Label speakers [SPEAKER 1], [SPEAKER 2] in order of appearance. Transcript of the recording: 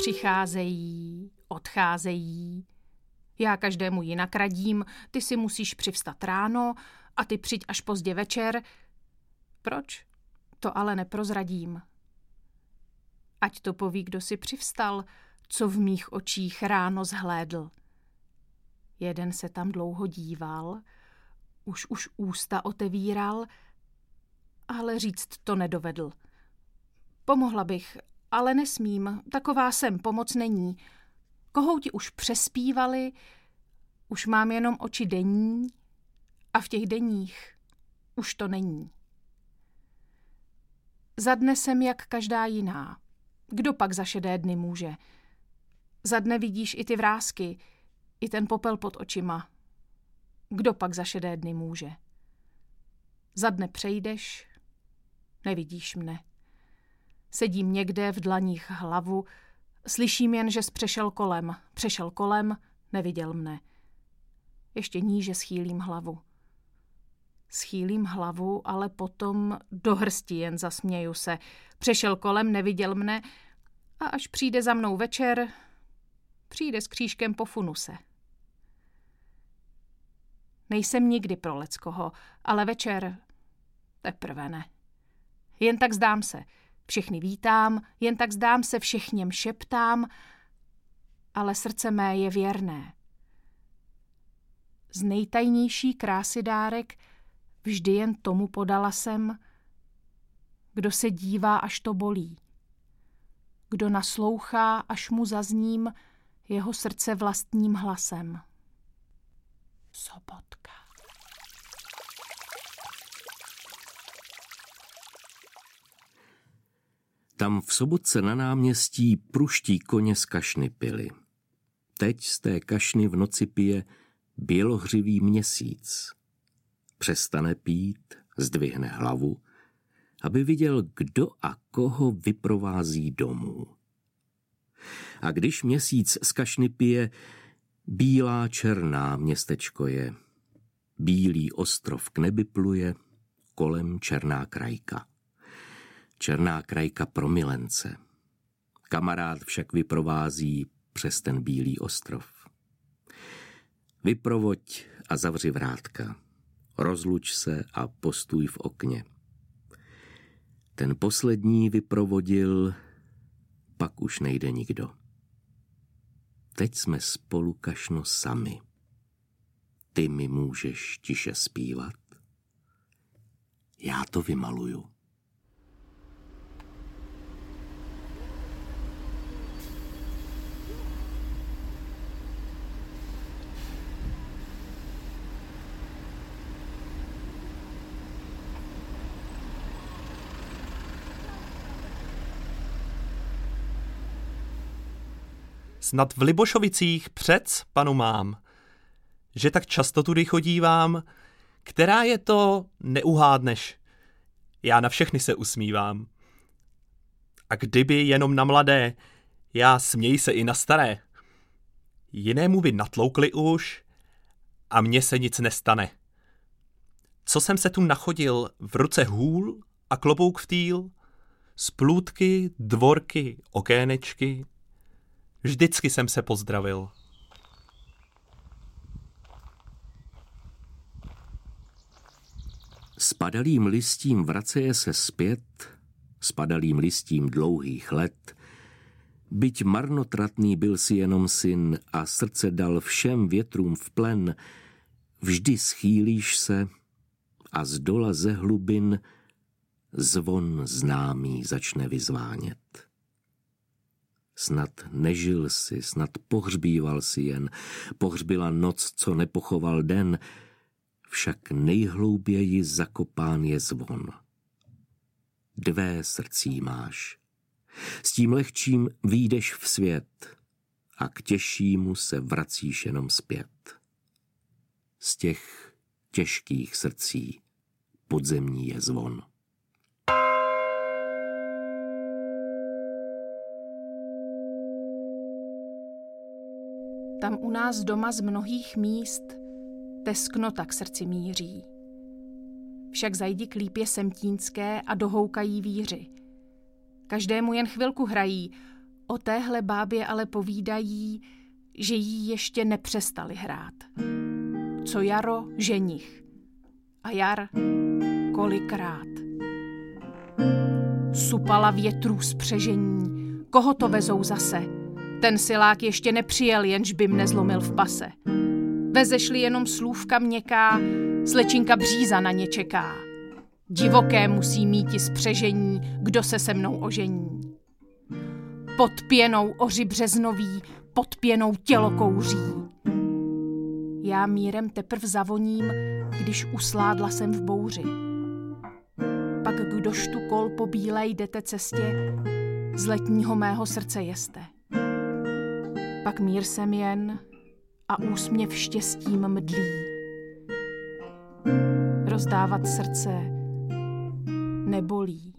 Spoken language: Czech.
[SPEAKER 1] Přicházejí, odcházejí. Já každému jinak radím, ty si musíš přivstat ráno a ty přijď až pozdě večer. Proč? To ale neprozradím. Ať to poví, kdo si přivstal, co v mých očích ráno zhlédl. Jeden se tam dlouho díval, už už ústa otevíral, ale říct to nedovedl. Pomohla bych, ale nesmím, taková jsem, pomoc není. Kohouti už přespívali, už mám jenom oči denní a v těch denních už to není. Za dne jsem jak každá jiná. Kdo pak za šedé dny může? Za dne vidíš i ty vrázky, i ten popel pod očima. Kdo pak za šedé dny může? Za dne přejdeš, nevidíš mne. Sedím někde v dlaních hlavu, slyším jen, že přešel kolem. Přešel kolem, neviděl mne. Ještě níže schýlím hlavu. Schýlím hlavu, ale potom do hrsti jen zasměju se. Přešel kolem, neviděl mne a až přijde za mnou večer, přijde s křížkem po funuse. Nejsem nikdy pro leckoho, ale večer teprve ne. Jen tak zdám se. Všechny vítám, jen tak zdám se všechněm šeptám, ale srdce mé je věrné. Z nejtajnější krásy dárek vždy jen tomu podala jsem, kdo se dívá, až to bolí. Kdo naslouchá, až mu zazním jeho srdce vlastním hlasem. Sobotka.
[SPEAKER 2] Tam v sobotce na náměstí pruští koně z kašny pily. Teď z té kašny v noci pije bělohřivý měsíc. Přestane pít, zdvihne hlavu, aby viděl, kdo a koho vyprovází domů. A když měsíc z kašny pije, bílá černá městečko je, bílý ostrov k nebi pluje, kolem černá krajka. Černá krajka pro milence. Kamarád však vyprovází přes ten bílý ostrov. Vyprovoď a zavři vrátka. Rozluč se a postůj v okně. Ten poslední vyprovodil, pak už nejde nikdo. Teď jsme spolu kašno sami. Ty mi můžeš tiše zpívat. Já to vymaluju.
[SPEAKER 3] Snad v Libošovicích přec panu mám, že tak často tudy chodívám, která je to neuhádneš. Já na všechny se usmívám. A kdyby jenom na mladé, já směj se i na staré. Jinému by natloukli už a mně se nic nestane. Co jsem se tu nachodil, v ruce hůl a klobouk v týl, splůtky, dvorky, okénečky, Vždycky jsem se pozdravil.
[SPEAKER 2] Spadalým listím vraceje se zpět, spadalým listím dlouhých let, byť marnotratný byl si jenom syn a srdce dal všem větrům v plen, vždy schýlíš se a z dola ze hlubin zvon známý začne vyzvánět. Snad nežil si, snad pohřbíval si jen, pohřbila noc, co nepochoval den, však nejhlouběji zakopán je zvon. Dvé srdcí máš. S tím lehčím výjdeš v svět a k těžšímu se vracíš jenom zpět. Z těch těžkých srdcí podzemní je zvon.
[SPEAKER 1] Tam u nás doma z mnohých míst tesknota k srdci míří. Však zajdi k lípě semtínské a dohoukají víři. Každému jen chvilku hrají, O téhle bábě ale povídají, že jí ještě nepřestali hrát. Co jaro, ženich. A jar kolikrát. Supala větrů z přežení. Koho to vezou zase? Ten silák ještě nepřijel, jenž by mne zlomil v pase. Vezešli jenom slůvka měkká, slečinka bříza na ně čeká. Divoké musí mít z přežení, kdo se se mnou ožení. Pod pěnou oři březnový, pod pěnou tělo kouří. Já mírem teprv zavoním, když usládla jsem v bouři. Pak kdož tu kol po bílé jdete cestě, z letního mého srdce jeste. Pak mír jsem jen a úsměv štěstím mdlí. Rozdávat srdce nebolí.